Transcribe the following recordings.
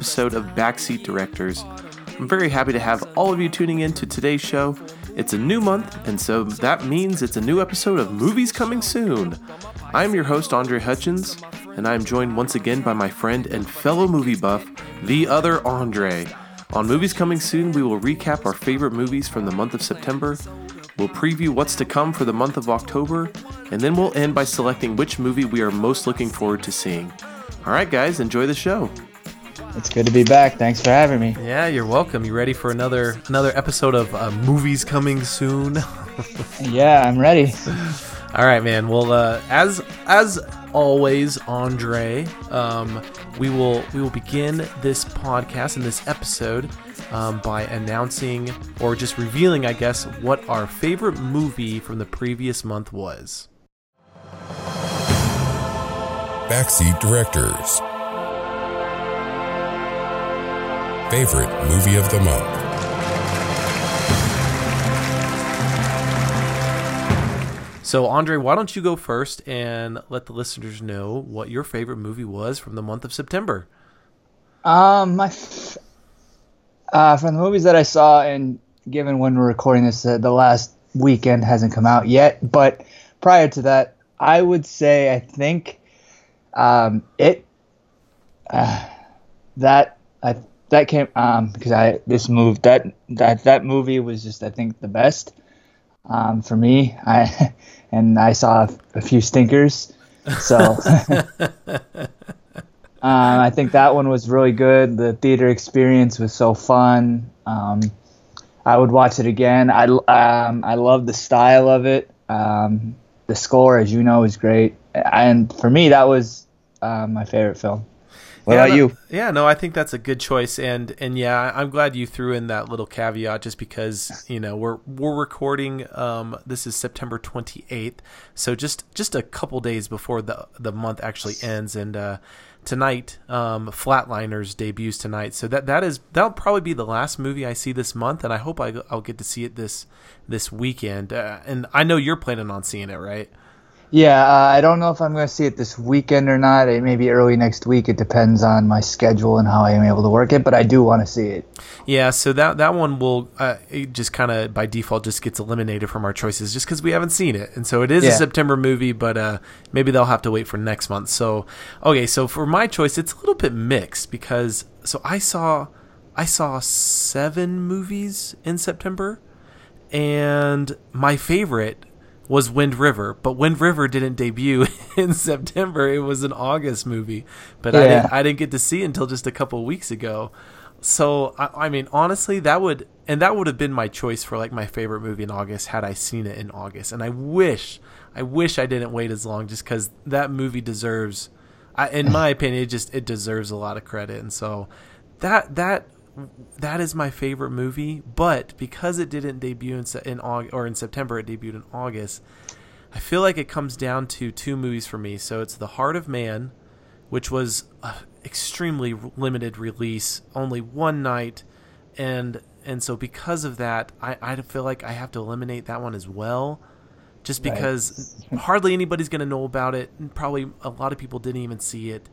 episode of Backseat Directors. I'm very happy to have all of you tuning in to today's show. It's a new month, and so that means it's a new episode of Movies Coming Soon. I'm your host, Andre Hutchins, and I am joined once again by my friend and fellow movie buff, the other Andre. On Movies Coming Soon, we will recap our favorite movies from the month of September. We'll preview what's to come for the month of October, and then we'll end by selecting which movie we are most looking forward to seeing. All right, guys, enjoy the show. It's good to be back. Thanks for having me. Yeah, you're welcome. You ready for another another episode of uh, movies coming soon? yeah, I'm ready. All right, man. Well, uh, as as always, Andre, um, we will we will begin this podcast and this episode um, by announcing or just revealing, I guess, what our favorite movie from the previous month was. Backseat Directors. Favorite movie of the month. So, Andre, why don't you go first and let the listeners know what your favorite movie was from the month of September? Um, my f- uh, from the movies that I saw, and given when we're recording this, uh, the last weekend hasn't come out yet. But prior to that, I would say I think um, it uh, that I that came um, because I this move that that that movie was just I think the best um, for me. I and I saw a few stinkers. So um, I think that one was really good. The theater experience was so fun. Um, I would watch it again. I um, I love the style of it. Um, the score, as you know, is great. And for me, that was uh, my favorite film. What yeah, about you? Yeah, no, I think that's a good choice, and and yeah, I'm glad you threw in that little caveat, just because you know we're we're recording. Um, this is September 28th, so just just a couple days before the the month actually ends, and uh, tonight, um, Flatliners debuts tonight, so that that is that'll probably be the last movie I see this month, and I hope I, will get to see it this this weekend. Uh, and I know you're planning on seeing it, right? Yeah, uh, I don't know if I'm going to see it this weekend or not. It may be early next week. It depends on my schedule and how I am able to work it, but I do want to see it. Yeah, so that that one will uh, just kind of by default just gets eliminated from our choices just because we haven't seen it, and so it is yeah. a September movie, but uh, maybe they'll have to wait for next month. So okay, so for my choice, it's a little bit mixed because so I saw I saw seven movies in September, and my favorite was Wind River, but Wind River didn't debut in September. It was an August movie, but yeah. I didn't I didn't get to see it until just a couple weeks ago. So I, I, mean, honestly, that would and that would have been my choice for like my favorite movie in August had I seen it in August. And I wish, I wish I didn't wait as long, just because that movie deserves, I, in my opinion, it just it deserves a lot of credit. And so that that that is my favorite movie. But because it didn't debut in, in August, or in September, it debuted in August. I feel like it comes down to two movies for me. So it's The Heart of Man, which was extremely limited release, only one night, and and so because of that, I, I feel like I have to eliminate that one as well, just because hardly anybody's going to know about it, and probably a lot of people didn't even see it.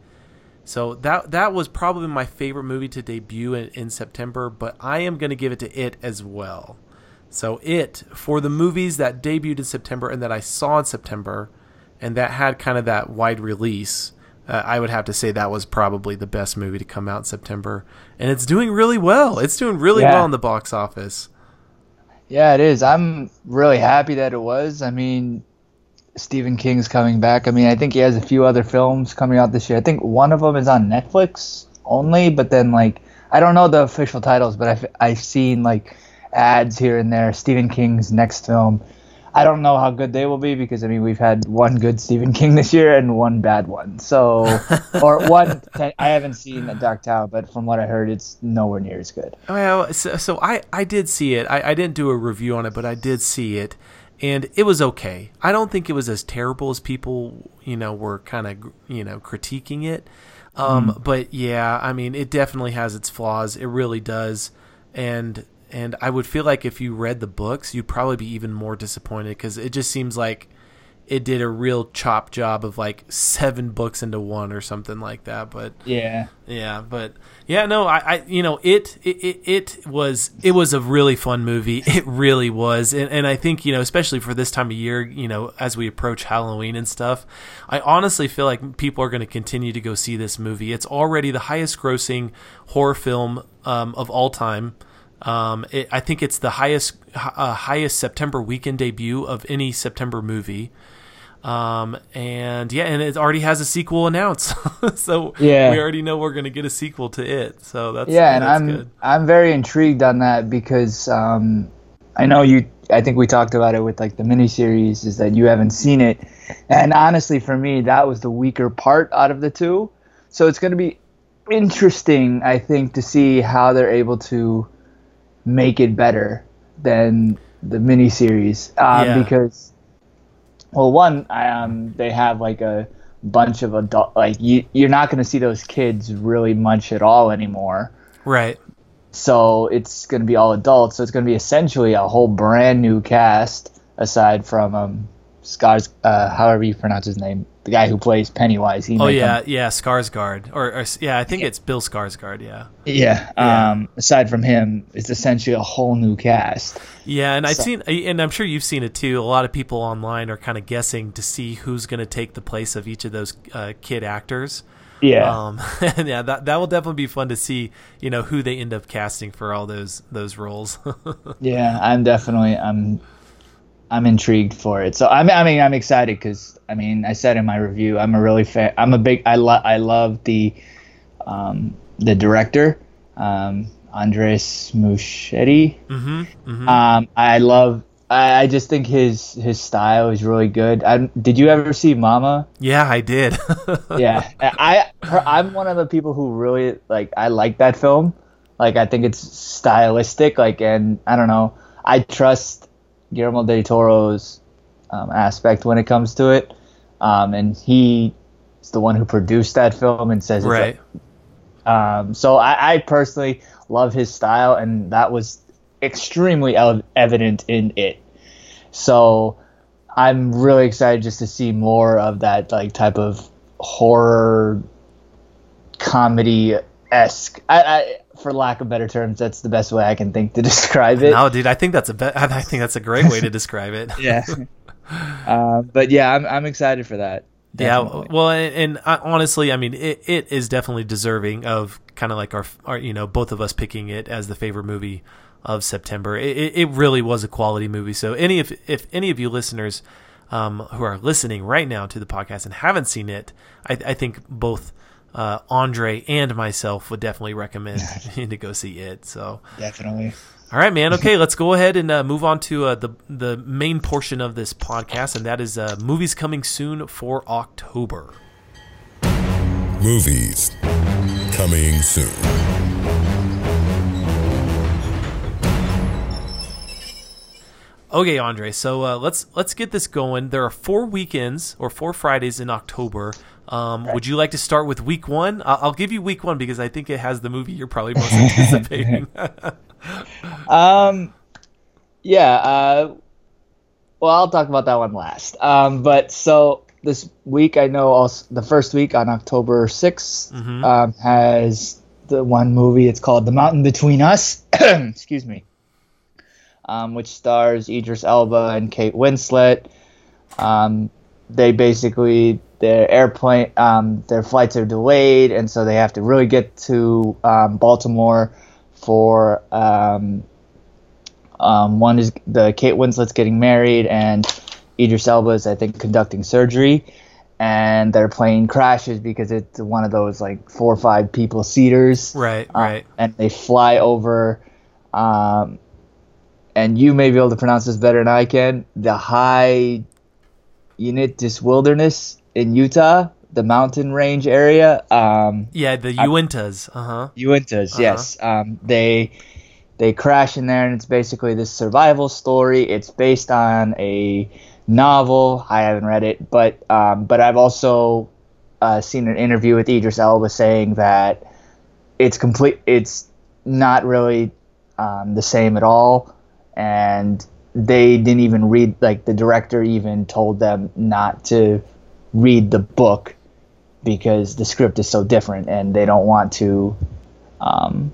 So that that was probably my favorite movie to debut in, in September, but I am going to give it to it as well. So it for the movies that debuted in September and that I saw in September, and that had kind of that wide release. Uh, I would have to say that was probably the best movie to come out in September, and it's doing really well. It's doing really yeah. well in the box office. Yeah, it is. I'm really happy that it was. I mean, Stephen King's coming back. I mean, I think he has a few other films coming out this year. I think one of them is on Netflix only, but then like I don't know the official titles, but I've I've seen like ads here and there. Stephen King's next film. I don't know how good they will be because I mean we've had one good Stephen King this year and one bad one. So, or one I haven't seen Dark Tower, but from what I heard, it's nowhere near as good. Well, so, so I I did see it. I, I didn't do a review on it, but I did see it, and it was okay. I don't think it was as terrible as people, you know, were kind of, you know, critiquing it. Um, mm. But yeah, I mean, it definitely has its flaws. It really does, and and I would feel like if you read the books, you'd probably be even more disappointed because it just seems like it did a real chop job of like seven books into one or something like that. But yeah, yeah, but yeah, no, I, I you know, it, it, it was, it was a really fun movie. It really was. And, and I think, you know, especially for this time of year, you know, as we approach Halloween and stuff, I honestly feel like people are going to continue to go see this movie. It's already the highest grossing horror film um, of all time. Um, it, I think it's the highest, uh, highest September weekend debut of any September movie. Um, and yeah, and it already has a sequel announced, so yeah, we already know we're going to get a sequel to it. So that's yeah, and that's I'm good. I'm very intrigued on that because um, I know you. I think we talked about it with like the miniseries is that you haven't seen it, and honestly, for me, that was the weaker part out of the two. So it's going to be interesting, I think, to see how they're able to make it better than the miniseries um, Yeah. because well one um, they have like a bunch of adult like you, you're not going to see those kids really much at all anymore Right. so it's going to be all adults so it's going to be essentially a whole brand new cast aside from um scars uh however you pronounce his name the guy who plays pennywise he Oh yeah, come- yeah, Skarsgård, or, or yeah, I think it's Bill Skarsgård. Yeah, yeah Yeah. um aside from him it's essentially a whole new cast yeah, and I've seen, and I'm sure you've seen it too. A lot of people online are kind of guessing to see who's going to take the place of each of those uh, kid actors. yeah Um, and yeah, that that will definitely be fun to see. You know who they end up casting for all those those roles. Yeah, I'm definitely I'm I'm intrigued for it. So I'm I mean I'm excited because I mean I said in my review I'm a really fan. I'm a big I love I love the um, the director um, Andres Muschietti. hmm hmm Um, I love. I, I just think his his style is really good. I, did you ever see Mama? Yeah, I did. yeah i her, i'm one of the people who really like i like that film like i think it's stylistic like and i don't know i trust guillermo del toro's um, aspect when it comes to it um, and he is the one who produced that film and says right. um, so I, I personally love his style, and that was extremely ev- evident in it. So I'm really excited just to see more of that like type of horror comedy esque. I, I, for lack of better terms, that's the best way I can think to describe it. No, dude, I think that's a be- I think that's a great way to describe it. Yeah. uh, but yeah, I'm I'm excited for that. Yeah, well, and, and I, honestly, I mean, it, it is definitely deserving of kind of like our, our, you know, both of us picking it as the favorite movie of September. It, it, it really was a quality movie. So, any if if any of you listeners um, who are listening right now to the podcast and haven't seen it, I, I think both uh, Andre and myself would definitely recommend to go see it. So, definitely. all right, man. Okay, let's go ahead and uh, move on to uh, the the main portion of this podcast, and that is uh, movies coming soon for October. Movies coming soon. Okay, Andre. So uh, let's let's get this going. There are four weekends or four Fridays in October. Um, Would you like to start with week one? I'll, give you week one because I think it has the movie you're probably most anticipating. Um, yeah. Uh, well, I'll talk about that one last. Um, but so this week, I know also the first week on October 6th Mhm. um, has the one movie. It's called The Mountain Between Us. Excuse me. Um, which stars Idris Elba and Kate Winslet. Um, they basically their airplane um, their flights are delayed, and so they have to really get to um, Baltimore for um, um, one is the Kate Winslet's getting married, and Idris Elba is I think conducting surgery, and their plane crashes because it's one of those like four or five people seaters, right, uh, right. and they fly over. Um, and you may be able to pronounce this better than I can. The high Unitas Wilderness in Utah, the mountain range area. Um, Yeah, the Uintas. Uh huh. Uintas, Uh-huh. yes. Um, they they crash in there, and it's basically this survival story. It's based on a novel. I haven't read it, but um, but I've also uh, seen an interview with Idris Elba saying that it's complete. It's not really um, the same at all, and they didn't even read like the director even told them not to read the book because the script is so different and they don't want to um,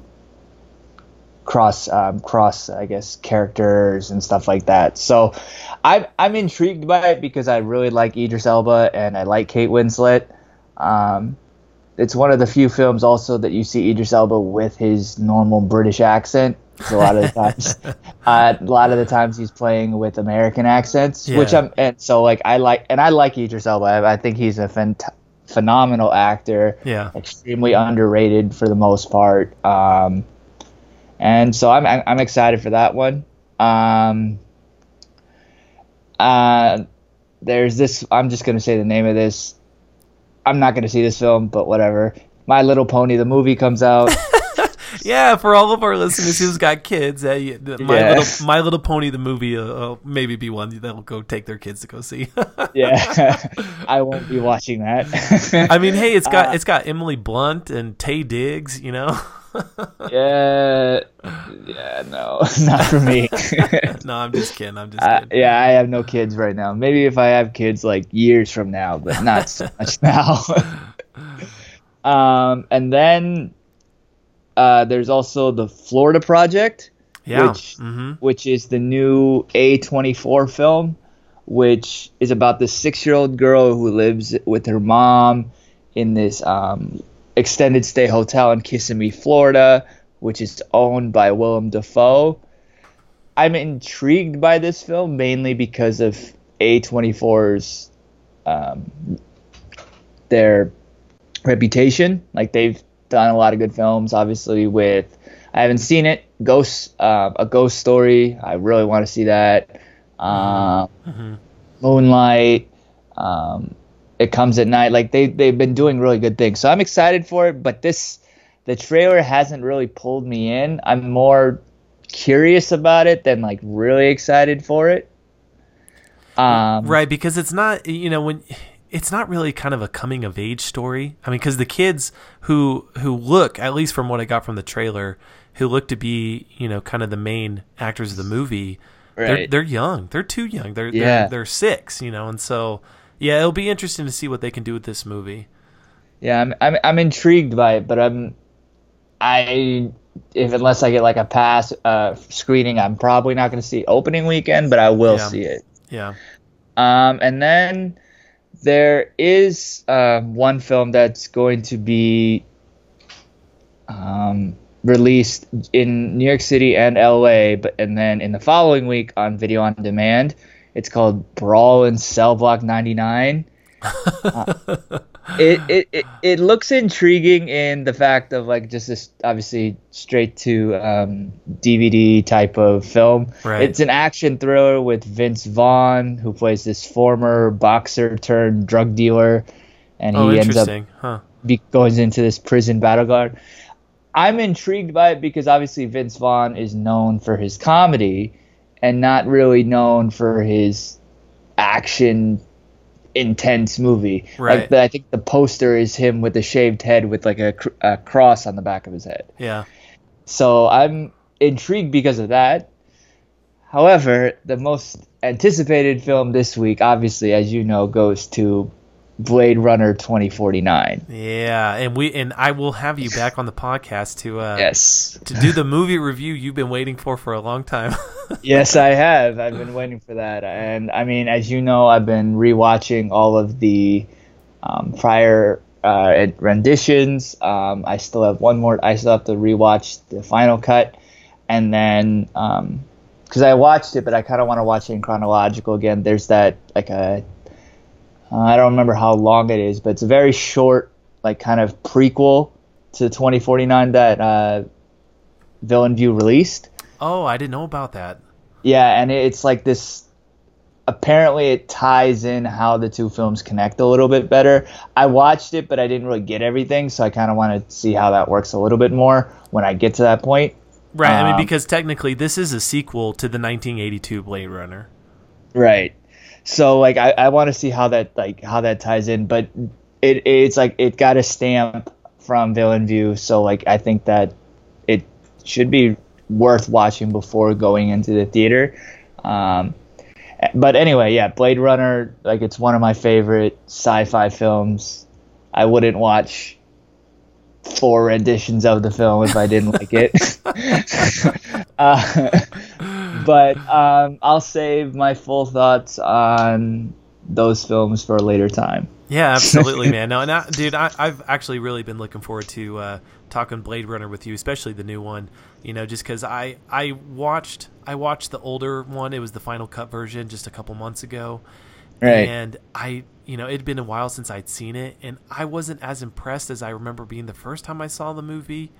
cross um, cross I guess characters and stuff like that. So I'm I'm intrigued by it because I really like Idris Elba and I like Kate Winslet. Um, it's one of the few films also that you see Idris Elba with his normal British accent. So a lot of the times, uh, a lot of the times he's playing with American accents, Yeah. which I'm and so like I like and I like Idris Elba. I, I think he's a phent- phenomenal actor Yeah. extremely underrated for the most part. Um, and so I'm I'm excited for that one. Um, uh, there's this. I'm just gonna say the name of this. I'm not gonna see this film, but whatever. My Little Pony, the movie comes out. Yeah, for all of our listeners who's got kids, uh, my Yeah. little My Little Pony the movie, uh, uh, maybe be one that'll go take their kids to go see. yeah, I won't be watching that. I mean, hey, it's Uh, got it's got Emily Blunt and Taye Diggs, you know. yeah, yeah, no, not for me. no, I'm just kidding. I'm just kidding. yeah, I have no kids right now. Maybe if I have kids like years from now, but not so much now. um, and then uh, there's also the Florida Project, Yeah. which hmm which is the new A24 film, which is about this six-year-old girl who lives with her mom in this um, extended stay hotel in Kissimmee, Florida, which is owned by Willem Dafoe. I'm intrigued by this film mainly because of A24's um, their reputation. Like they've done a lot of good films, obviously with I haven't seen it. Ghost, uh, a ghost story. I really want to see that. Um, Moonlight. Um, it comes at night. Like they they've been doing really good things. So I'm excited for it. But this, the trailer hasn't really pulled me in. I'm more curious about it than like really excited for it. Um, Right, because it's not you know when it's not really kind of a coming of age story. I mean, because the kids who who look, at least from what I got from the trailer, who look to be you know kind of the main actors of the movie, they're they're young. They're too young. They're Yeah. they're, they're six. You know, and so yeah, it'll be interesting to see what they can do with this movie. Yeah, I'm, I'm I'm intrigued by it, but I'm I if unless I get like a pass uh, screening, I'm probably not going to see opening weekend, but I will Yeah. see it. Yeah. Um, and then there is uh, one film that's going to be um, released in New York City and LA, but and then in the following week on video on demand. It's called Brawl in Cell Block 99 it, it, it, it looks intriguing in the fact of like just this obviously straight to um, DVD type of film. Right. It's an action thriller with Vince Vaughn, who plays this former boxer turned drug dealer, and Oh, he ends up. Huh. be, goes into this prison battle guard. I'm intrigued by it because obviously Vince Vaughn is known for his comedy and not really known for his action intense movie. Right. Like I think the poster is him with a shaved head with like a, cr- a cross on the back of his head. Yeah. So I'm intrigued because of that. However, the most anticipated film this week, obviously, as you know, goes to Blade Runner 2049. Yeah, and we and I will have you back on the podcast to uh Yes. to do the movie review you've been waiting for for a long time. yes, I have. I've been waiting for that. And I mean, as you know, I've been rewatching all of the um, prior uh, renditions. Um, I still have one more. I still have to rewatch the final cut. And then, because I watched it, but I kind of want to watch it in chronological again. There's that, like a, uh, I don't remember how long it is, but it's a very short, like kind of prequel to 2049 that uh, Villeneuve released. oh, I didn't know about that. Yeah, and it's like this. Apparently, it ties in how the two films connect a little bit better. I watched it, but I didn't really get everything, so I kind of want to see how that works a little bit more when I get to that point. Right, I mean Um, because technically this is a sequel to the 1982 Blade Runner. Right. So like I, I want to see how that like how that ties in, but it it's like it got a stamp from Villeneuve, so like I think that it should be worth watching before going into the theater. Um, but anyway, yeah, Blade Runner, like it's one of my favorite sci-fi films. I wouldn't watch four renditions of the film if I didn't like it. uh, but um, I'll save my full thoughts on those films for a later time. Yeah, absolutely, man. No, and I, dude, I, have actually really been looking forward to uh, talking Blade Runner with you, especially the new one. You know, just because I I watched I watched the older one. It was the final cut version just a couple months ago, right? And I, you know, it'd been a while since I'd seen it, and I wasn't as impressed as I remember being the first time I saw the movie.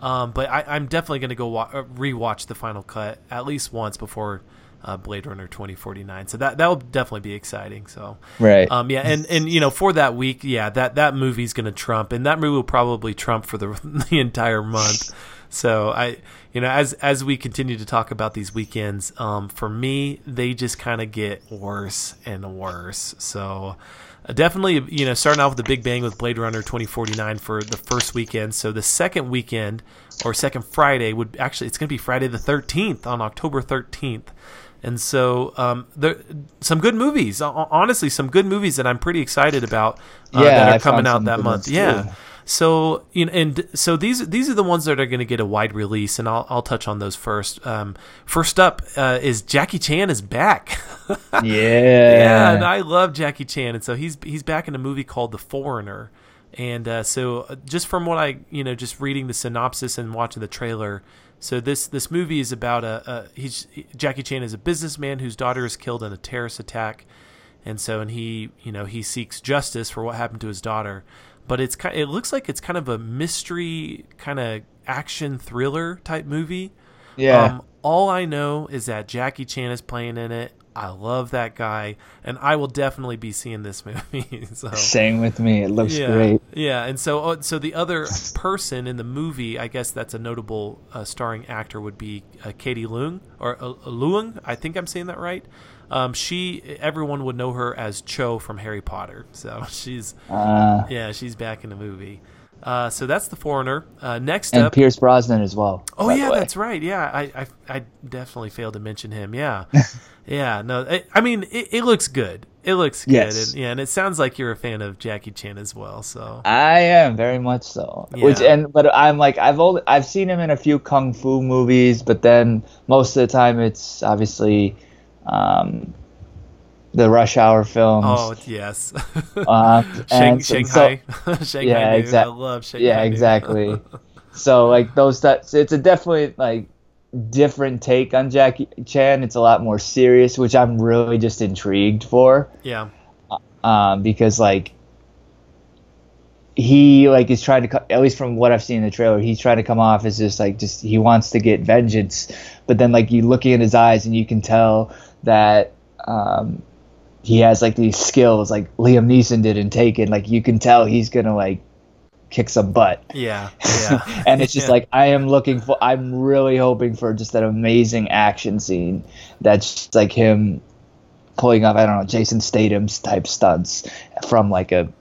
Um, but I, am definitely going to go wa- uh, rewatch the final cut at least once before uh, Blade Runner 2049. So that that will definitely be exciting. So right, um, yeah, and and you know for that week, yeah, that that movie's going to trump, and that movie will probably trump for the the entire month. So I, you know, as as we continue to talk about these weekends, um, for me, they just kind of get worse and worse. So definitely, you know, starting off with the big bang with Blade Runner 2049 for the first weekend. So the second weekend or second Friday would actually it's going to be Friday the 13th on October 13th. And so, um, there some good movies. Honestly, some good movies that I'm pretty excited about uh, yeah, that are I coming out that month. Yeah. So you know, and so these these are the ones that are going to get a wide release, and I'll I'll touch on those first. Um, first up uh, is Jackie Chan is back. yeah, yeah, and I love Jackie Chan, and so he's he's back in a movie called The Foreigner. And uh, so, uh, just from what I, you know, just reading the synopsis and watching the trailer, so this this movie is about a, a he's Jackie Chan is a businessman whose daughter is killed in a terrorist attack, and so and he you know he seeks justice for what happened to his daughter but it's kind. It looks like it's kind of a mystery, kind of action thriller type movie. Yeah. Um, all I know is that Jackie Chan is playing in it. I love that guy, and I will definitely be seeing this movie. so. Same with me. It looks yeah, great. Yeah, and so uh, so the other person in the movie, I guess that's a notable uh, starring actor, would be uh, Katie Leung or uh, Leung. I think I'm saying that right. Um, she everyone would know her as Cho from Harry Potter. So she's uh, yeah, she's back in the movie. Uh, so that's the foreigner. Uh, next and up, Pierce Brosnan as well. Oh yeah, that's right. Yeah, I, I, I definitely failed to mention him. Yeah, yeah. No, it, I mean it, it, looks good. It looks good. Yes. And, yeah, and it sounds like you're a fan of Jackie Chan as well. So I am very much so. Yeah. Which and but I'm like I've only I've seen him in a few kung fu movies, but then most of the time it's obviously um, the Rush Hour films. Oh yes. uh, Shang- Shanghai. So, Shanghai. Yeah, exactly. I love Shanghai. Yeah, exactly. so like those that it's a definitely like different take on Jackie Chan. It's a lot more serious, which I'm really just intrigued for. Yeah. Um, because like he like is trying to at least from what I've seen in the trailer, he's trying to come off as just like just he wants to get vengeance, but then like you looking in his eyes and you can tell that um, he has like these skills like Liam Neeson did in Taken. Like you can tell he's gonna like kick some butt. Yeah, yeah. and it's just yeah. like I am looking for. I'm really hoping for just an amazing action scene that's just like him pulling off. I don't know Jason Statham's type stunts from like a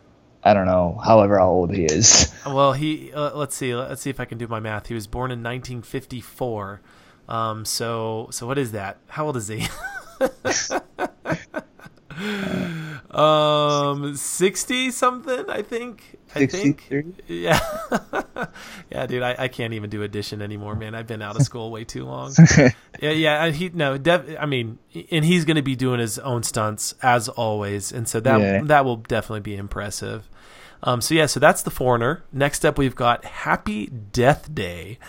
I don't know, however old he is. Well, he uh, let's see, let's see if I can do my math. He was born in 1954. Um, so so what is that? How old is he? um, 60 something, I think. I think. Yeah. yeah, dude, I, I can't even do addition anymore, man. I've been out of school way too long. yeah, yeah, he no, def, I mean, and he's going to be doing his own stunts as always, and so that yeah. that will definitely be impressive. Um, so yeah, so that's the foreigner. Next up, we've got Happy Death Day.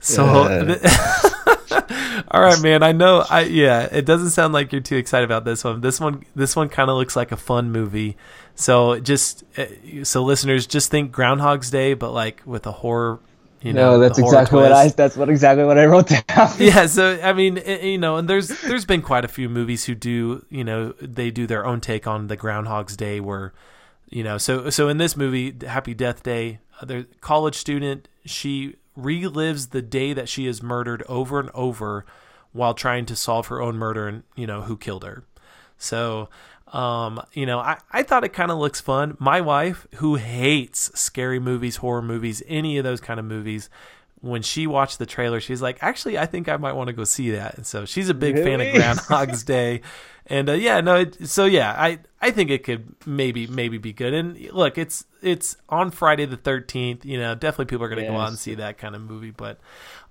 So, all right, man. I know. I yeah. It doesn't sound like you're too excited about this one. This one, this one kind of looks like a fun movie. So just eh, so listeners, just think Groundhog's Day, but like with a horror you know, no, that's exactly twist. what I. That's what exactly what I wrote down. yeah, so I mean, it, you know, and there's there's been quite a few movies who do, you know, they do their own take on the Groundhog's Day, where you know so so in this movie happy death day the college student she relives the day that she is murdered over and over while trying to solve her own murder and you know who killed her so um, you know i, I thought it kind of looks fun my wife who hates scary movies horror movies any of those kind of movies when she watched the trailer, she's like, actually, I think I might want to go see that. And so she's a big really? fan of Groundhog's Day. And uh, yeah, no, it, so yeah, I I think it could maybe maybe be good. And look, it's it's on Friday the thirteenth. You know, definitely people are going to yes. go out and see that kind of movie. But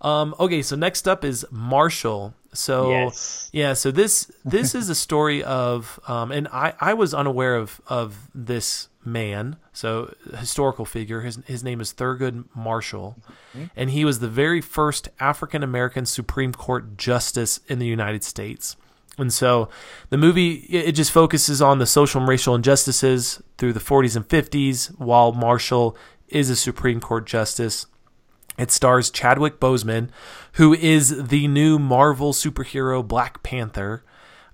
um, okay, so next up is Marshall. So yes. yeah, so this this is a story of um, and I I was unaware of of this man, so historical figure. His his name is Thurgood Marshall, mm-hmm. and he was the very first African American Supreme Court justice in the United States. And so the movie it just focuses on the social and racial injustices through the 40s and 50s while Marshall is a Supreme Court justice. It stars Chadwick Boseman, who is the new Marvel superhero Black Panther.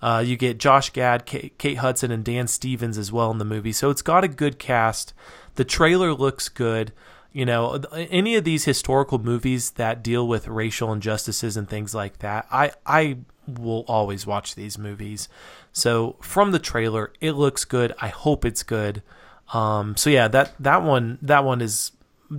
Uh, you get Josh Gad, Kate, Kate Hudson, and Dan Stevens as well in the movie. So it's got a good cast. The trailer looks good. You know, any of these historical movies that deal with racial injustices and things like that, I I will always watch these movies. So from the trailer, it looks good. I hope it's good. Um, so yeah, that that one that one is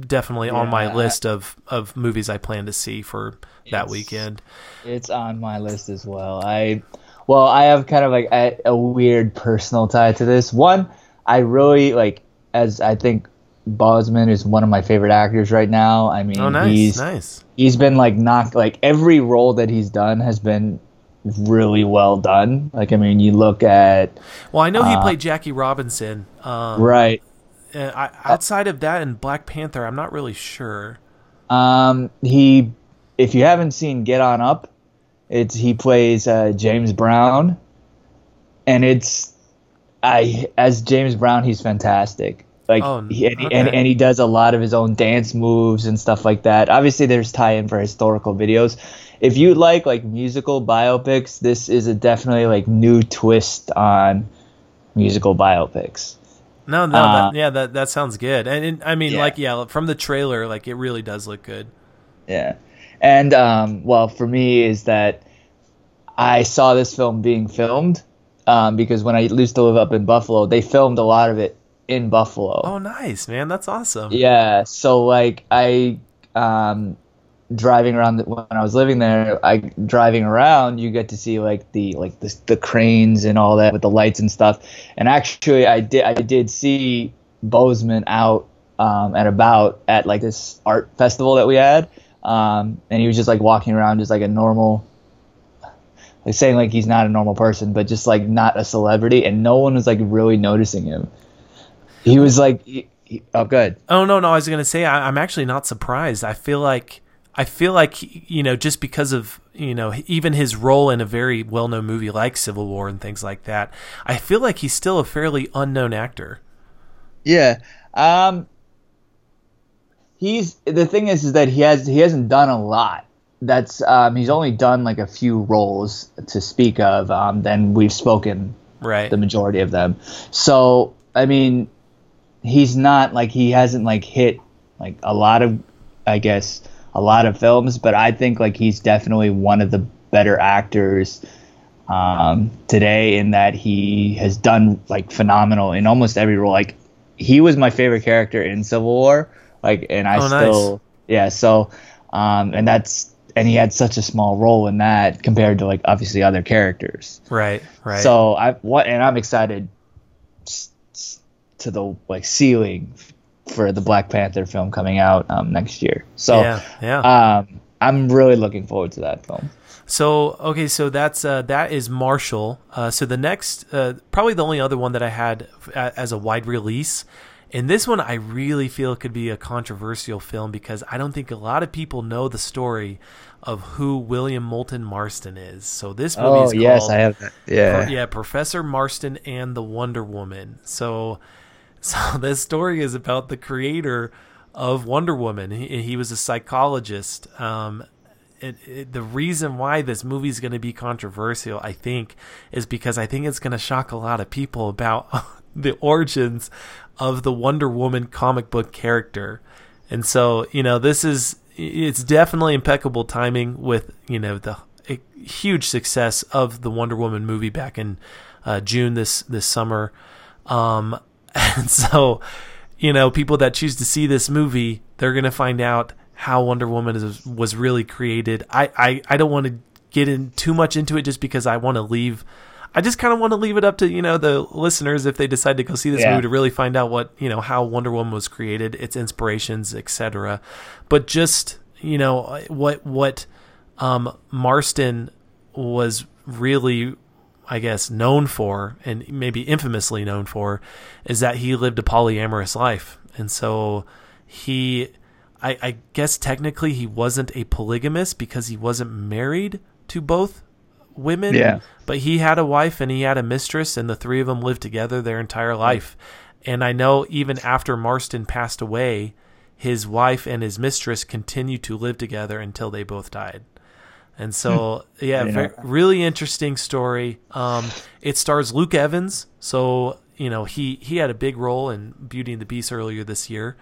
definitely yeah. on my list of of movies I plan to see for that weekend. It's on my list as well. I well, I have kind of like a, a weird personal tie to this. One, I really like, as I think Boseman is one of my favorite actors right now. I mean, oh, nice, he's nice. He's been like knocked like every role that he's done has been really well done. Like I mean, you look at well, I know he uh, played Jackie Robinson, um, right? I, outside of that and Black Panther, I'm not really sure. Um, he, if you haven't seen Get On Up, it's he plays uh, James Brown, and it's I as James Brown he's fantastic. Like oh, he, and, okay. and, and he does a lot of his own dance moves and stuff like that. Obviously, there's tie-in for historical videos. If you like like musical biopics, this is a definitely like new twist on musical biopics. No, no, uh, that, yeah, that that sounds good. And, and I mean, yeah. like, yeah, from the trailer, like, it really does look good. Yeah, and um, well, for me is that I saw this film being filmed um, because when I used to live up in Buffalo, they filmed a lot of it in Buffalo. Oh, nice, man! That's awesome. Yeah, so like I um, driving around when I was living there, I driving around, you get to see like the like the, the cranes and all that with the lights and stuff. And actually, I did I did see Boseman out um, and about at like this art festival that we had. Um, and he was just like walking around just like a normal like saying like he's not a normal person but just like not a celebrity. And no one was like really noticing him. He was like he, he, oh good oh no no i was gonna say I, i'm actually not surprised. I feel like i feel like you know just because of you know even his role in a very well-known movie like civil war and things like that i feel like he's still a fairly unknown actor yeah um he's the thing is is that he has he hasn't done a lot. That's um, he's only done like a few roles to speak of. Um, then we've spoken right the majority of them. So I mean, he's not like he hasn't like hit like a lot of I guess a lot of films, but I think like he's definitely one of the better actors um, today in that he has done like phenomenal in almost every role. Like he was my favorite character in Civil War like, and I oh, still, nice. yeah. So, um, and that's and he had such a small role in that compared to like obviously other characters. Right. Right. So I what and I'm excited to the like ceiling for the Black Panther film coming out um, next year. So yeah, yeah. Um, I'm really looking forward to that film. So okay, so that's uh, that is Marshall. Uh, so the next, uh, probably the only other one that I had as a wide release and this one, I really feel could be a controversial film because I don't think a lot of people know the story of who William Moulton Marston is. So this movie oh, is called, yes, I have. Yeah, yeah, Professor Marston and the Wonder Woman. So, so this story is about the creator of Wonder Woman. He, he was a psychologist. Um, it, it, the reason why this movie is going to be controversial, I think, is because I think it's going to shock a lot of people about the origins of the Wonder Woman comic book character. And so, you know, this is it's definitely impeccable timing with, you know, the huge success of the Wonder Woman movie back in uh, June this this summer. Um, and so, you know, people that choose to see this movie, they're going to find out how Wonder Woman is, was really created. I, I, I don't want to get in too much into it just because I want to leave. I just kind of want to leave it up to you know the listeners if they decide to go see this Yeah. movie to really find out what you know how Wonder Woman was created, its inspirations, etc. But just you know what what um, Marston was really, I guess, known for, and maybe infamously known for, is that he lived a polyamorous life, and so he, I, I guess technically he wasn't a polygamist because he wasn't married to both women. Yeah. But he had a wife and he had a mistress, and the three of them lived together their entire life. And I know even after Marston passed away, his wife and his mistress continued to live together until they both died. And so, yeah, didn't ve- know that. really interesting story. Um, it stars Luke Evans, so you know he he had a big role in Beauty and the Beast earlier this year.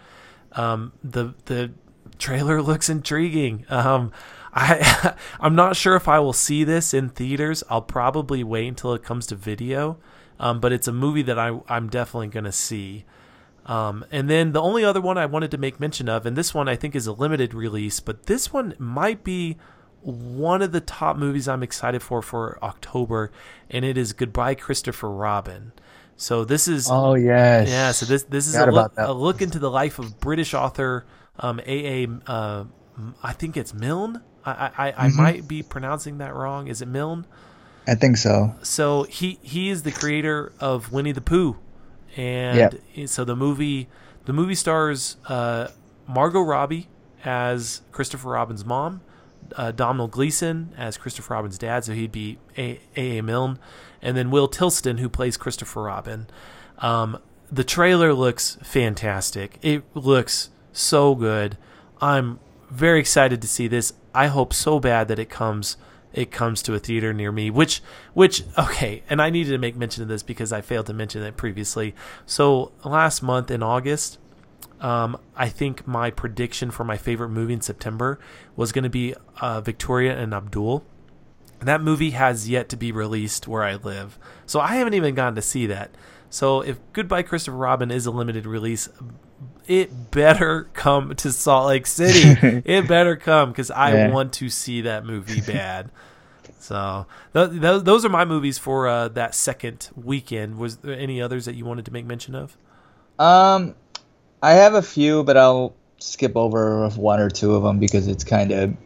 Um, the the trailer looks intriguing. Um, I I'm not sure if I will see this in theaters. I'll probably wait until it comes to video. Um, but it's a movie that I I'm definitely gonna see. Um, and then the only other one I wanted to make mention of, and this one I think is a limited release, but this one might be one of the top movies I'm excited for for October, and it is Goodbye Christopher Robin. So this is Oh yes. yeah, so this this is a look, a look into the life of British author um, A. A. Uh, I think it's Milne. I I, I, Mm-hmm. might be pronouncing that wrong. Is it Milne? I think so. So he he is the creator of Winnie the Pooh, and so the movie the movie stars uh, Margot Robbie as Christopher Robin's mom, uh, Domhnall Gleeson as Christopher Robin's dad, so he'd be A. A. A. Milne, and then Will Tilston who plays Christopher Robin. Um, the trailer looks fantastic. It looks so good. I'm very excited to see this. I hope so bad that it comes it comes to a theater near me. Which which okay, and I needed to make mention of this because I failed to mention it previously. So last month in August, um, I think my prediction for my favorite movie in September was going to be uh, Victoria and Abdul. And that movie has yet to be released where I live. So I haven't even gotten to see that. So if Goodbye Christopher Robin is a limited release, it better come to Salt Lake City. it better come because I Yeah. want to see that movie bad. so th- th- those are my movies for uh, that second weekend. Was there any others that you wanted to make mention of? Um, I have a few, but I'll skip over one or two of them because it's kind of,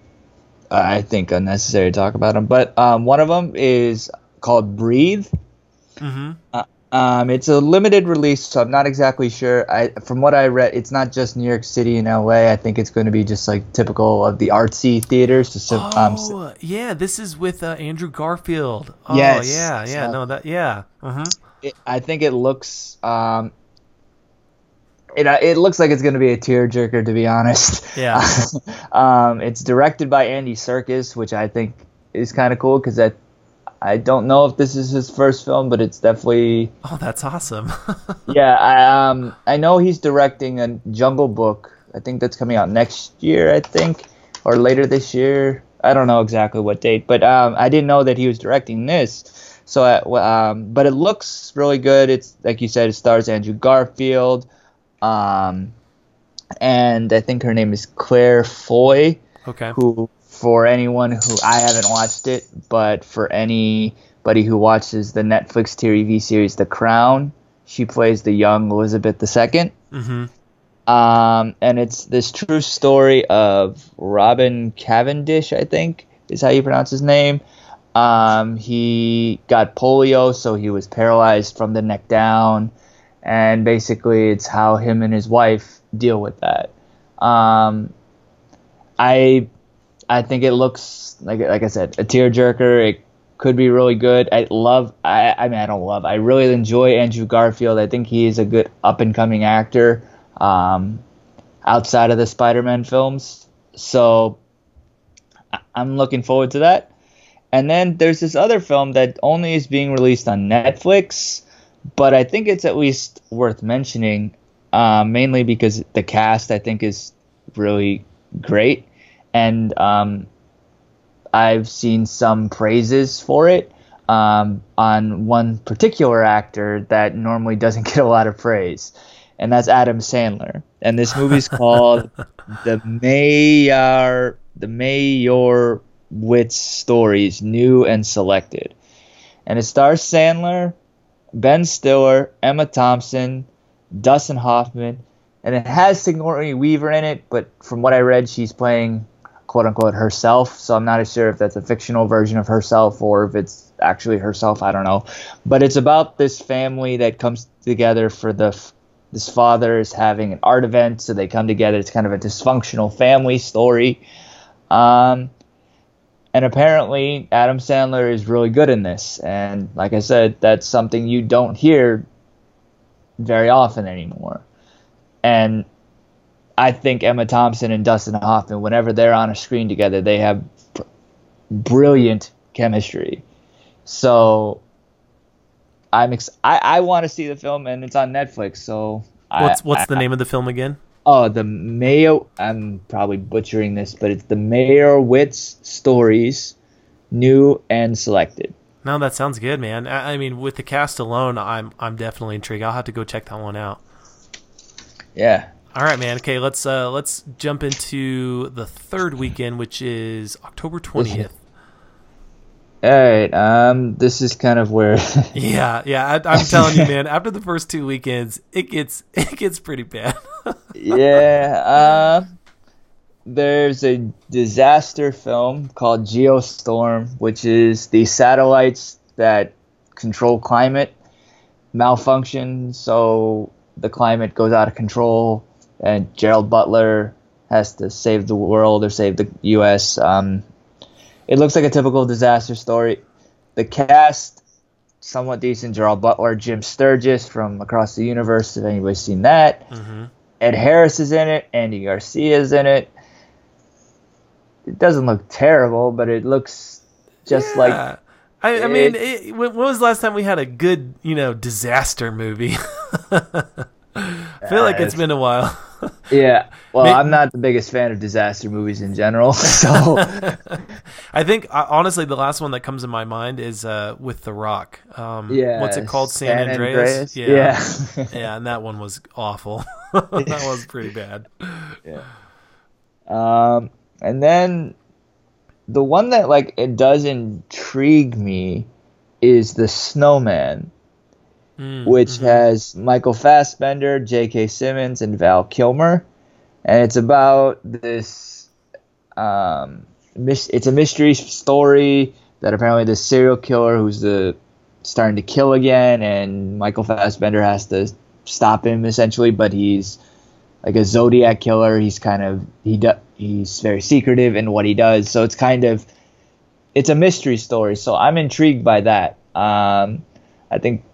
I think, unnecessary to talk about them. But um, one of them is called Breathe. Mm-hmm. Um, it's a limited release, so I'm not exactly sure. I, from what I read, it's not just New York City and LA. I think it's going to be just like typical of the artsy theaters. So, um, Oh, yeah, this is with uh, Andrew Garfield. Oh, Yes. yeah, yeah, So- no, that, yeah. hmm it, I think it looks um, it uh, it looks like it's going to be a tearjerker to be honest. Yeah. um, it's directed by Andy Serkis, which I think is kind of cool because I I don't know if this is his first film, but it's definitely Oh, that's awesome. yeah. I um I know he's directing a Jungle Book. I think that's coming out next year. I think or later this year. I don't know exactly what date, but um, I didn't know that he was directing this. So, uh, um, but it looks really good. It's like you said, it stars Andrew Garfield, um, and I think her name is Claire Foy. okay. Who, for anyone who I haven't watched it, but for anybody who watches the Netflix TV series The Crown, she plays the young Elizabeth II. hmm Um, and it's this true story of Robin Cavendish, I think is how you pronounce his name. Um, he got polio, so he was paralyzed from the neck down, and basically, it's how him and his wife deal with that. Um, I, I think it looks like like I said, a tearjerker. It could be really good. I love. I, I mean, I don't love. I really enjoy Andrew Garfield. I think he is a good up and coming actor. Um, outside of the Spider-Man films, so I'm looking forward to that. And then there's this other film that only is being released on Netflix, but I think it's at least worth mentioning, uh, mainly because the cast I think is really great, and um, I've seen some praises for it um, on one particular actor that normally doesn't get a lot of praise, and that's Adam Sandler. And this movie's called The Mayor The Mayor Witz Stories New and Selected. And it stars Sandler, Ben Stiller, Emma Thompson, Dustin Hoffman, and it has Sigourney Weaver in it, but from what I read, she's playing quote unquote herself. So I'm not sure if that's a fictional version of herself or if it's actually herself. I don't know. But it's about this family that comes together for the. This father is having an art event, so they come together. It's kind of a dysfunctional family story. Um, and apparently, Adam Sandler is really good in this. And like I said, that's something you don't hear very often anymore. And I think Emma Thompson and Dustin Hoffman, whenever they're on a screen together, they have br- brilliant chemistry. So I'm ex- I, I want to see the film, and it's on Netflix. So what's I, what's I, the name of the film again? Oh, the Mayo. I'm probably butchering this, but it's the Meyerowitz stories, new and selected. No, that sounds good, man. I, I mean, with the cast alone, I'm I'm definitely intrigued. I'll have to go check that one out. Yeah. All right, man. Okay, let's uh let's jump into the third weekend, which is October twentieth. All right. Um, this is kind of where. yeah, yeah. I, I'm telling you, man. After the first two weekends, it gets it gets pretty bad. Yeah. Uh, there's a disaster film called Geostorm, which is the satellites that control climate malfunction, so the climate goes out of control, and Gerard Butler has to save the world or save the U.S. Um, it looks like a typical disaster story. The cast, somewhat decent. Gerard Butler, Jim Sturgis from Across the Universe. If anybody's seen that, mm-hmm. Ed Harris is in it. Andy Garcia is in it. It doesn't look terrible, but it looks just Yeah. like I, I mean, it- when was the last time we had a good, you know, disaster movie? I feel like it's been a while. yeah. Well, May- I'm not the biggest fan of disaster movies in general, so I think uh, honestly, the last one that comes in my mind is uh, with The Rock. Um, yeah. what's it called? San, San Andreas. Andreas? Yeah. Yeah. yeah, and that one was awful. that was pretty bad. Yeah. Um, and then the one that like it does intrigue me is the Snowman, Mm, which mhm. has Michael Fassbender, J.K. Simmons, and Val Kilmer, and it's about this. Um, mis- it's a mystery story that apparently the serial killer who's the starting to kill again, and Michael Fassbender has to stop him essentially, but he's like a Zodiac killer. He's kind of he do, he's very secretive in what he does, so it's kind of it's a mystery story. So I'm intrigued by that. Um, I think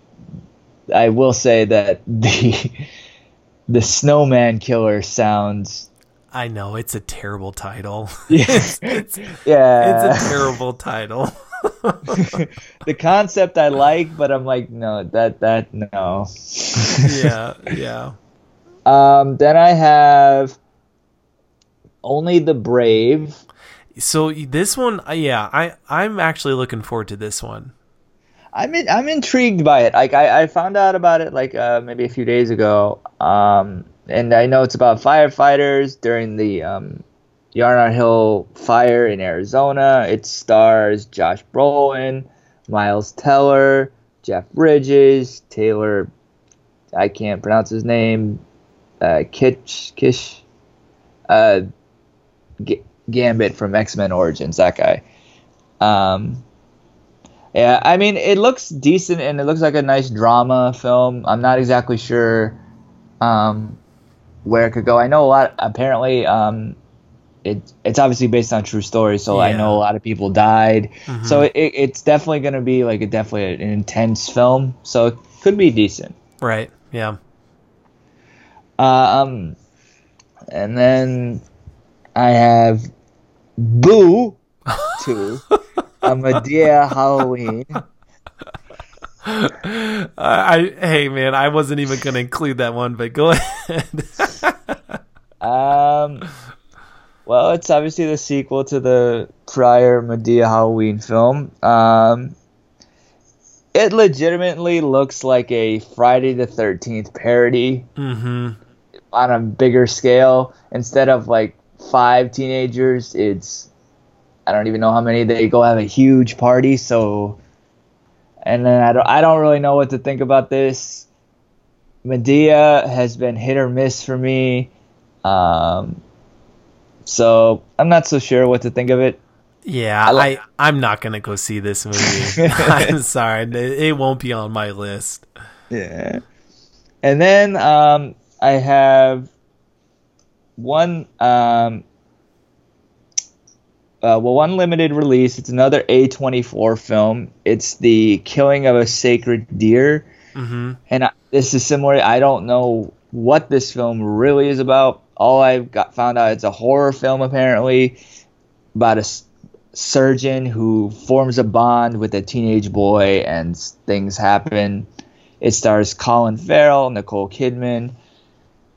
I will say that the the Snowman Killer sounds I know it's a terrible title. yeah it's, it's, yeah it's a terrible title. the concept I like, but I'm like no that that no. yeah, yeah. Um, then I have only the brave. So this one, uh, yeah, I I'm actually looking forward to this one. I'm in, I'm intrigued by it. Like I, I found out about it like uh, maybe a few days ago. Um, and I know it's about firefighters during the um, Yarnell Hill fire in Arizona. It stars Josh Brolin, Miles Teller, Jeff Bridges, Taylor. I can't pronounce his name. Uh, Kitch Kish. Uh, G- Gambit from X Men Origins. That guy. Um, yeah, I mean, it looks decent and it looks like a nice drama film. I'm not exactly sure um, where it could go. I know a lot. Apparently, um, it it's obviously based on true stories, so I know a lot of people died. Mhm. So it, it's definitely going to be like a definitely an intense film. So it could be decent. Right. Yeah. Um, and then I have Boo two, a Madea Halloween. I, I hey man, I wasn't even going to include that one, but go ahead. Um, well, it's obviously the sequel to the prior Madea Halloween film. Um, it legitimately looks like a Friday the 13th parody Mm-hmm. on a bigger scale. Instead of like five teenagers, it's I don't even know how many. They go have a huge party. So, and then I don't I don't really know what to think about this. Madea has been hit or miss for me. Um, so I'm not so sure what to think of it. Yeah, I like- I am not gonna go see this movie. I'm sorry, it won't be on my list. Yeah. And then um, I have one um, uh, well one limited release. It's another A24 film. It's the Killing of a Sacred Deer. hmm And I, this is similar. I don't know what this film really is about. All I got found out it's a horror film apparently about a s- surgeon who forms a bond with a teenage boy and things happen. It stars Colin Farrell, Nicole Kidman.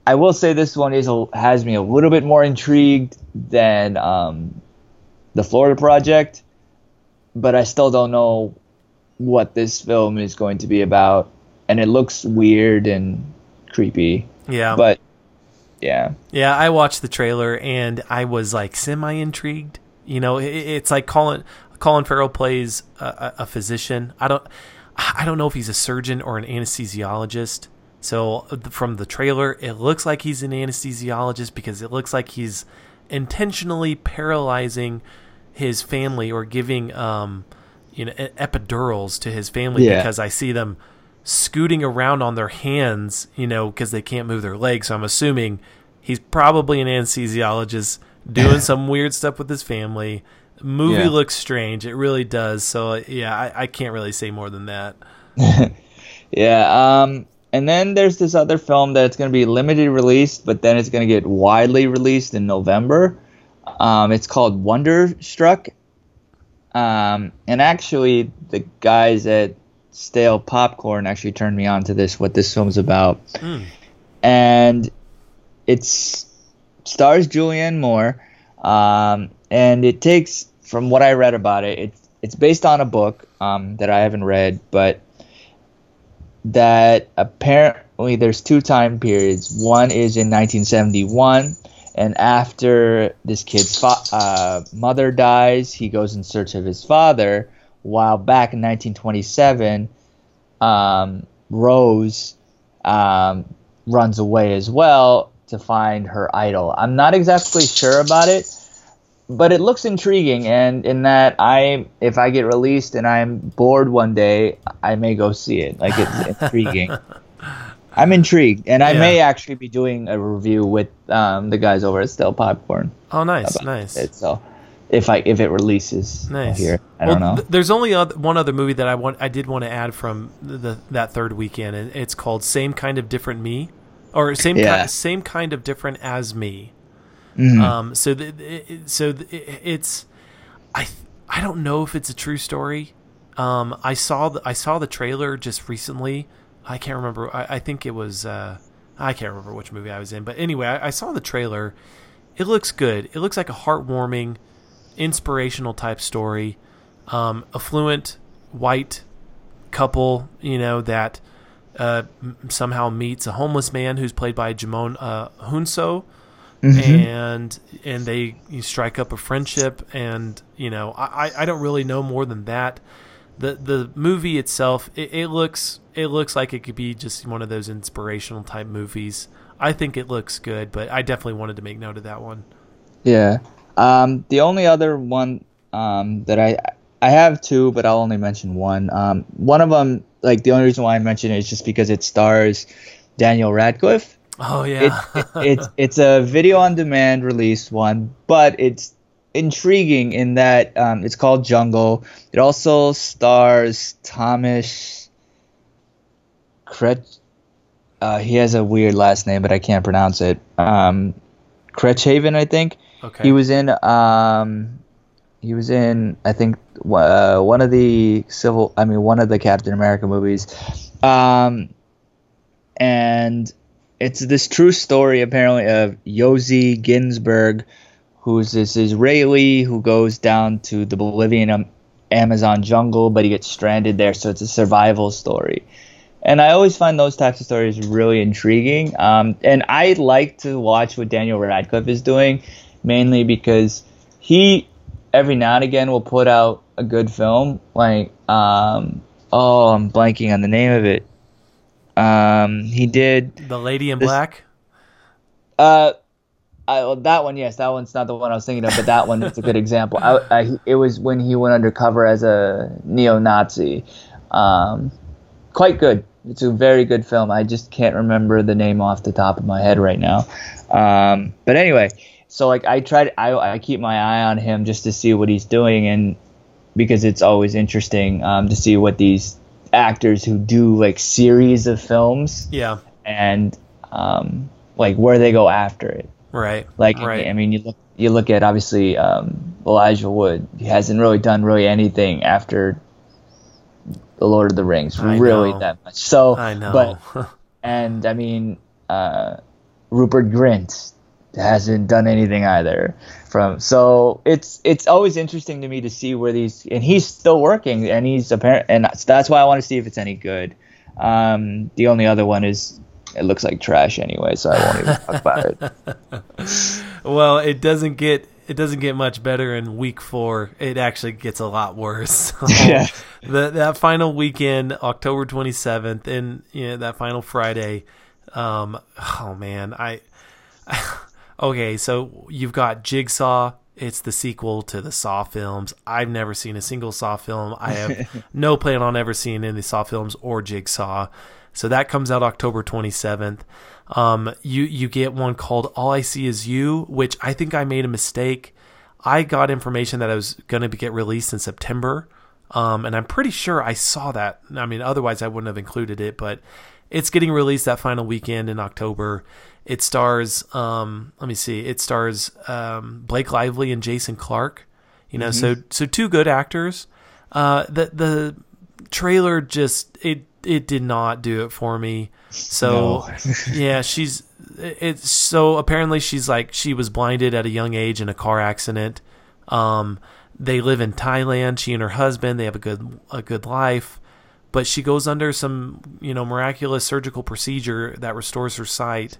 I will say this one is a, has me a little bit more intrigued than um, the Florida Project, but I still don't know what this film is going to be about, and it looks weird and creepy. Yeah, But yeah, yeah. I watched the trailer and I was like semi intrigued. You know, it, it's like Colin Colin Farrell plays a, a, a physician. I don't I don't know if he's a surgeon or an anesthesiologist. So uh, from the trailer, it looks like he's an anesthesiologist because it looks like he's intentionally paralyzing his family or giving um you know epidurals to his family Yeah. because I see them scooting around on their hands, you know, because they can't move their legs. So I'm assuming he's probably an anesthesiologist doing some weird stuff with his family. Movie Yeah. looks strange. It really does. So yeah, I, I can't really say more than that. yeah. Um, and then there's this other film that's going to be limited released, but then it's going to get widely released in November. Um, it's called Wonderstruck. Um, and actually, the guys at Stale Popcorn actually turned me on to this, what this film's about. Mm. And it's stars Julianne Moore. Um, and it takes, from what I read about it, it's, it's based on a book um, that I haven't read, but that apparently there's two time periods. One is in 1971, and after this kid's fa- uh, mother dies, he goes in search of his father. While back in 1927, um, Rose um, runs away as well to find her idol. I'm not exactly sure about it, but it looks intriguing. And in that, I if I get released and I'm bored one day, I may go see it. Like it's intriguing. I'm intrigued, and I Yeah. may actually be doing a review with um, the guys over at Still Popcorn. Oh, nice, nice. It, so if I if it releases Nice. here, I well, don't know. th- there's only other, one other movie that I want. I did want to add from the, the that third weekend, and it's called "Same Kind of Different Me," or "Same Yeah. Ki- Same Kind of Different as Me." Mhm. Um, so the, it, so the, it, it's I I don't know if it's a true story. Um, I saw the I saw the trailer just recently. I can't remember. I, I think it was uh, I can't remember which movie I was in, but anyway, I, I saw the trailer. It looks good. It looks like a heartwarming, inspirational type story. Um, affluent white couple, you know, that uh, m- somehow meets a homeless man who's played by Djimon uh, Hounsou, and and they you strike up a friendship. And you know, I, I- I don't really know more than that. the The movie itself, it, it looks it looks like it could be just one of those inspirational type movies. I think it looks good, but I definitely wanted to make note of that one. Yeah. Um, the only other one um, that I I have two, but I'll only mention one. Um, one of them, like the only reason why I mention it is just because it stars Daniel Radcliffe. Oh yeah, it, it's it's a video on demand released one, but it's intriguing in that um, it's called Jungle. It also stars Thomas Kretsch. Uh, he has a weird last name, but I can't pronounce it. Um, Kretschhaven, I think. okay. He was in um he was in I think uh, one of the civil I mean one of the Captain America movies. Um and it's this true story apparently of Yossi Ghinsberg who's this Israeli who goes down to the Bolivian Amazon jungle, but he gets stranded there, so it's a survival story. And I always find those types of stories really intriguing. Um, and I like to watch what Daniel Radcliffe is doing, mainly because he every now and again will put out a good film. Like, um, oh, I'm blanking on the name of it. Um, he did The Lady in this, Black. Uh, I, that one, yes, that one's not the one I was thinking of, but that one is a good example. I, I, it was when he went undercover as a neo-Nazi. Um, quite good. It's a very good film. I just can't remember the name off the top of my head right now. Um, but anyway, so like I tried, I, I keep my eye on him just to see what he's doing, and because it's always interesting um, to see what these actors who do like series of films, yeah, and um, like where they go after it. Right. Like right. I mean, you look you look at obviously um, Elijah Wood. He hasn't really done really anything after the Lord of the Rings, I really know. that much. So I know. but and I mean, uh, Rupert Grint hasn't done anything either. From so it's it's always interesting to me to see where these and he's still working and he's apparent and that's why I want to see if it's any good. Um, the only other one is it looks like trash anyway, so I won't even talk about it. well, it doesn't get it doesn't get much better in week four. It actually gets a lot worse. yeah. the, that final weekend, October twenty seventh, and you know, that final Friday. Um, oh man, I, I okay. So you've got Jigsaw. It's the sequel to the Saw films. I've never seen a single Saw film. I have no plan on ever seeing any Saw films or Jigsaw. So that comes out October 27th. Um, you you get one called All I See Is You, which I think I made a mistake. I got information that I was going to get released in September, um, and I'm pretty sure I saw that. I mean, otherwise I wouldn't have included it, but it's getting released that final weekend in October. It stars, um, let me see, it stars um, Blake Lively and Jason Clarke. You know, mm-hmm. so so two good actors. Uh, the the trailer just it it did not do it for me. So no. yeah, she's it's so apparently she's like she was blinded at a young age in a car accident. Um, they live in Thailand. She and her husband they have a good a good life, but she goes under some you know miraculous surgical procedure that restores her sight.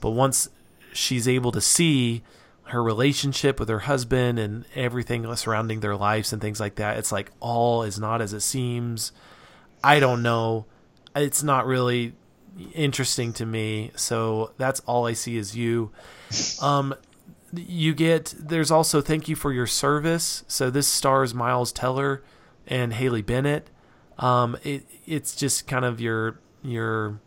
But once she's able to see her relationship with her husband and everything surrounding their lives and things like that, it's like all is not as it seems. I don't know. It's not really interesting to me. So that's all I see is you. Um, you get there's also thank you for your service. So this stars Miles Teller and Haley Bennett. Um, it it's just kind of your your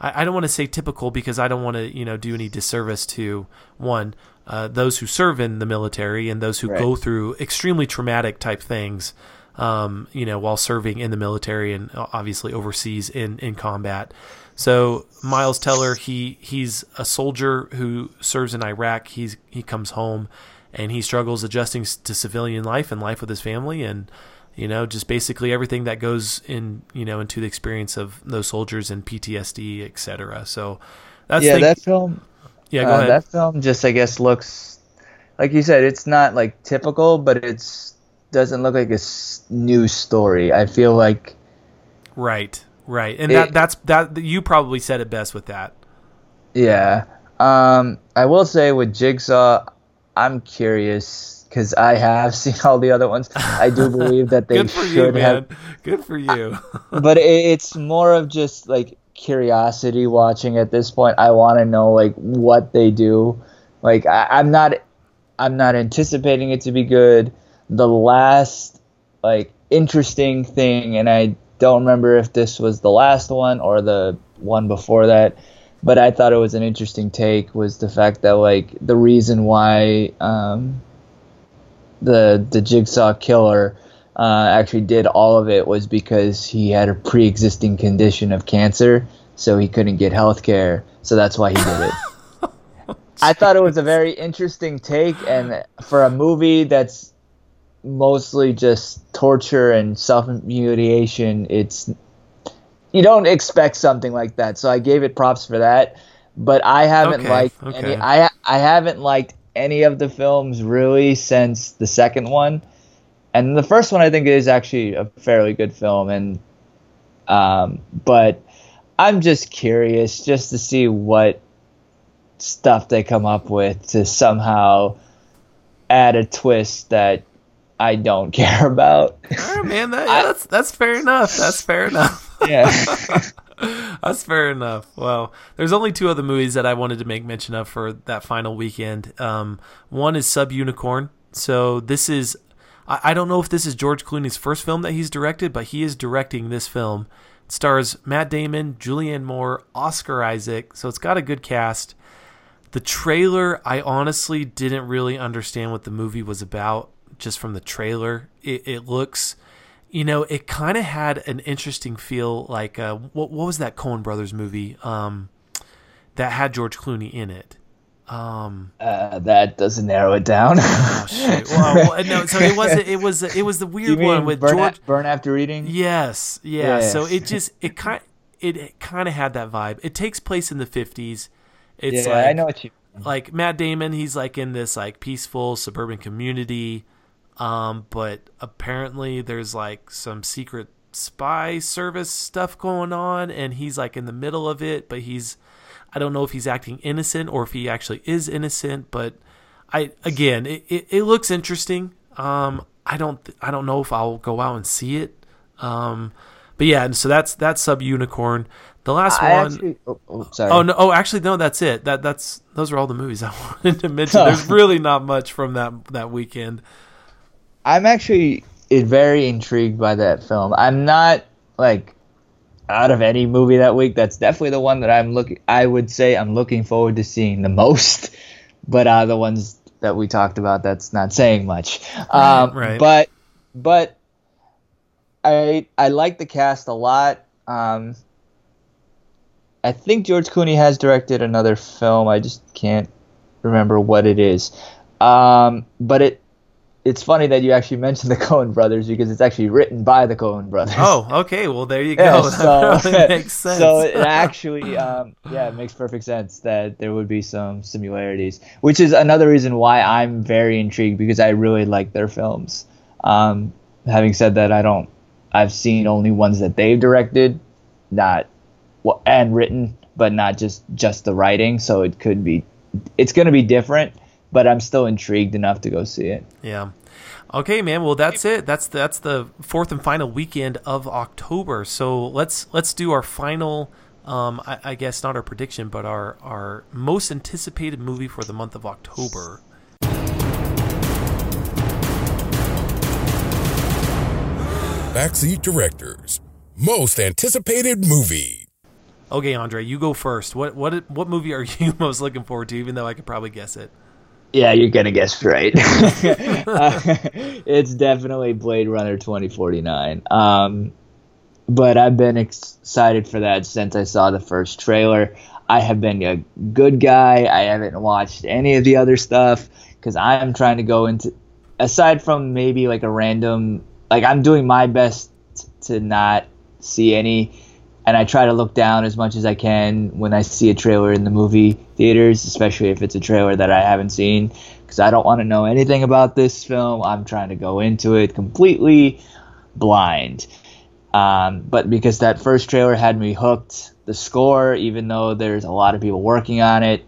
I, I don't want to say typical because I don't want to you know do any disservice to one uh, those who serve in the military and those who right. go through extremely traumatic type things um, you know, while serving in the military and obviously overseas in, in combat. So Miles Teller, he he's a soldier who serves in Iraq. He's he comes home and he struggles adjusting to civilian life and life with his family and you know just basically everything that goes in you know into the experience of those soldiers and PTSD, etc. So that's yeah, the, that film. Yeah, go uh, ahead. That film just I guess looks like you said it's not like typical, but it's doesn't look like a new story. I feel like right, right, and it, that that's that you probably said it best with that. Yeah, um, I will say with Jigsaw, I'm curious because I have seen all the other ones. I do believe that they Good for should you, have. Good for you. but it, it's more of just like curiosity watching at this point. I want to know like what they do. Like I, I'm not, I'm not anticipating it to be good the last like interesting thing, and I don't remember if this was the last one or the one before that, but I thought it was an interesting take was the fact that like the reason why um, the the Jigsaw killer uh, actually did all of it was because he had a pre-existing condition of cancer, so he couldn't get health care, so that's why he did it. I thought it was a very interesting take, and for a movie that's mostly just torture and self humiliation. It's you don't expect something like that, so I gave it props for that. But I haven't okay, liked okay. any. I I haven't liked any of the films really since the second one. And the first one I think is actually a fairly good film, and um, but I'm just curious just to see what stuff they come up with to somehow add a twist that I don't care about. All right, man. That, yeah, that's that's fair enough. That's fair enough. yeah. That's fair enough. Well, there's only two other movies that I wanted to make mention of for that final weekend. Um, one is Suburbicon. So this is, I, I, don't know if this is George Clooney's first film that he's directed, but he is directing this film. It stars Matt Damon, Julianne Moore, Oscar Isaac. So it's got a good cast. The trailer, I honestly didn't really understand what the movie was about just from the trailer. It, it looks you know, it kind of had an interesting feel. Like, uh, what what was that Coen Brothers movie um, that had George Clooney in it? Um, uh, that doesn't narrow it down. oh shit! Well, no, so it was it was it was the weird one with burn George. A- burn after eating. Yes, yeah. yeah. So it just it kind it, kind of had that vibe. It takes place in the fifties. It's yeah, like, I know what you. Like Matt Damon, he's like in this like peaceful suburban community um, but apparently there's like some secret spy service stuff going on and he's like in the middle of it, but he's I don't know if he's acting innocent or if he actually is innocent, but I again, it, it, it looks interesting. Um, I don't I don't know if I'll go out and see it. Um, but yeah, and so that's that's Suburbicon. The last I one. Actually, oh, oh, sorry. Oh no! Oh, actually, no. That's it. That that's those are all the movies I wanted to mention. There's really not much from that that weekend. I'm actually very intrigued by that film. I'm not like out of any movie that week. That's definitely the one that I'm looking. I would say I'm looking forward to seeing the most. But uh, the ones that we talked about, that's not saying much. Right, um, right. But but I I like the cast a lot. Um, I think George Clooney has directed another film. I just can't remember what it is. Um, but it it's funny that you actually mentioned the Coen brothers because it's actually written by the Coen brothers. Oh, okay. Well, there you go. Yeah, so, that makes sense. So it actually, um, yeah, it makes perfect sense that there would be some similarities, which is another reason why I'm very intrigued because I really like their films. Um, having said that, I don't. I've seen only ones that they've directed, not well, and written, but not just just the writing. So it could be, it's going to be different but I'm still intrigued enough to go see it. Yeah. Okay, man. Well, that's it. That's that's the fourth and final weekend of October. So let's let's do our final. Um, I, I guess not our prediction, but our our most anticipated movie for the month of October. Backseat Directors most anticipated movie. Okay, Andre, you go first. What what what movie are you most looking forward to? Even though I could probably guess it. Yeah, you're gonna guess right. uh, it's definitely Blade Runner 2049. Um, but I've been excited for that since I saw the first trailer. I have been a good guy. I haven't watched any of the other stuff because I'm trying to go into, aside from maybe like a random, like I'm doing my best to not see any and I try to look down as much as I can when I see a trailer in the movie theaters, especially if it's a trailer that I haven't seen, because I don't want to know anything about this film. I'm trying to go into it completely blind. Um, but because that first trailer had me hooked, the score, even though there's a lot of people working on it,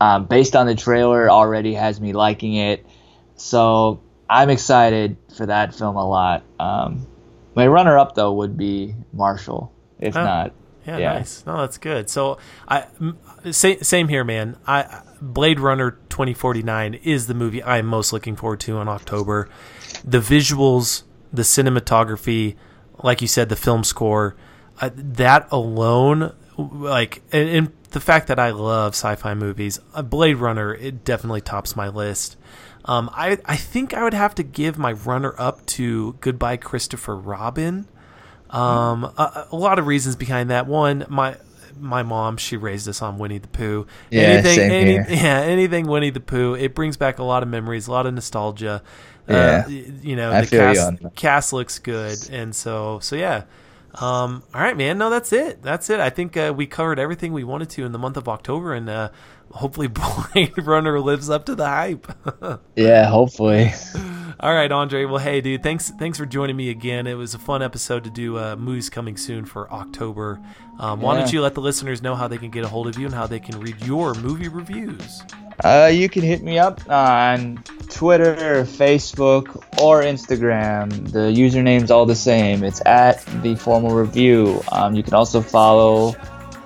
um, based on the trailer, already has me liking it. So I'm excited for that film a lot. Um, my runner up, though, would be Marshall if oh, not. Yeah, yeah, nice. No, that's good. So I same same here, man. I Blade Runner 2049 is the movie I'm most looking forward to in October. The visuals, the cinematography, like you said, the film score, uh, that alone, like, and, and, the fact that I love sci-fi movies, uh, Blade Runner, it definitely tops my list. Um, I I think I would have to give my runner up to Goodbye Christopher Robin. Um, a, a, lot of reasons behind that. One, my my mom, she raised us on Winnie the Pooh. Yeah, anything, same any, here. Yeah, anything Winnie the Pooh. It brings back a lot of memories, a lot of nostalgia. Uh, yeah, uh, you know, I the cast, you cast looks good, and so so yeah. Um, all right, man. No, that's it. That's it. I think uh, we covered everything we wanted to in the month of October, and uh, hopefully Blade Runner lives up to the hype. yeah, hopefully. All right, Andre. Well, hey, dude, thanks thanks for joining me again. It was a fun episode to do uh, movies coming soon for October. Um, why don't you let the listeners know how they can get a hold of you and how they can read your movie reviews? Uh, you can hit me up on Twitter, Facebook, or Instagram. The username's all the same. It's at the formal review. Um, you can also follow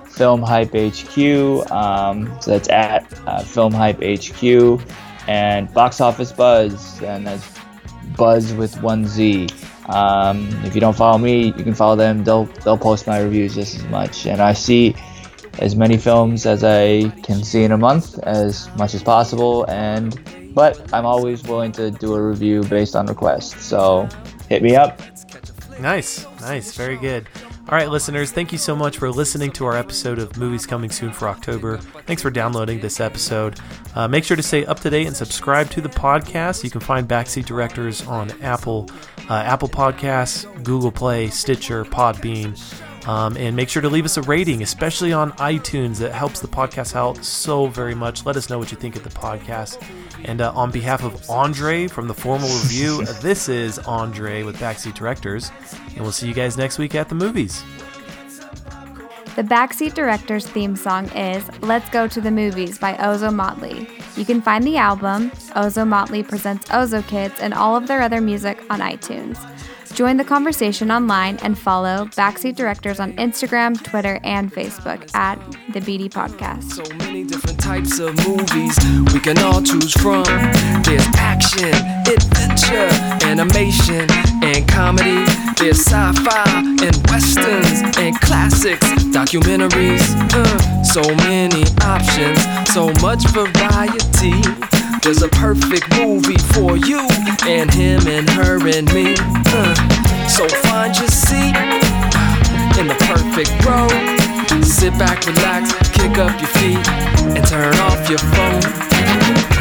Film Hype HQ. Um, so that's at uh, Film Hype HQ and Box Office Buzz, and that's Buzz with one Z. Um, if you don't follow me, you can follow them. They'll they'll post my reviews just as much, and I see as many films as I can see in a month, as much as possible. And but I'm always willing to do a review based on request. So hit me up. Nice, nice, very good. All right, listeners, thank you so much for listening to our episode of Movies Coming Soon for October. Thanks for downloading this episode. Uh, make sure to stay up to date and subscribe to the podcast. You can find Backseat Directors on Apple, uh, Apple Podcasts, Google Play, Stitcher, Podbean. Um, and make sure to leave us a rating, especially on iTunes. It helps the podcast out so very much. Let us know what you think of the podcast. And uh, on behalf of Andre from the Formal Review, this is Andre with Backseat Directors. And we'll see you guys next week at the movies. The Backseat Directors theme song is Let's Go to the Movies by Ozo Motley. You can find the album, Ozo Motley Presents Ozo Kids, and all of their other music on iTunes. Join the conversation online and follow Backseat Directors on Instagram, Twitter, and Facebook at the BD Podcast. So many different types of movies we can all choose from. There's action, adventure, animation, and comedy. There's sci-fi and westerns and classics, documentaries. Uh, so many options, so much variety. There's a perfect movie for you and him and her and me. Uh, so find your seat in the perfect row. Sit back, relax, kick up your feet, and turn off your phone.